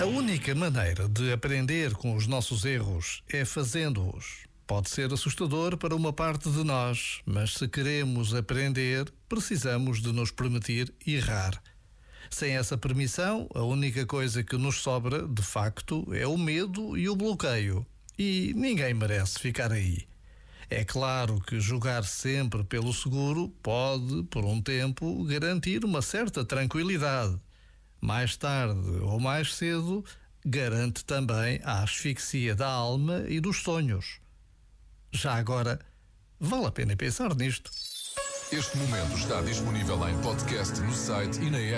A única maneira de aprender com os nossos erros é fazendo-os. Pode ser assustador para uma parte de nós, mas se queremos aprender, precisamos de nos permitir errar. Sem essa permissão, a única coisa que nos sobra, de facto, é o medo e o bloqueio. E ninguém merece ficar aí. É claro que jogar sempre pelo seguro pode, por um tempo, garantir uma certa tranquilidade. Mais tarde ou mais cedo, garante também a asfixia da alma e dos sonhos. Já agora, vale a pena pensar nisto. Este momento está disponível em podcast no site e na app.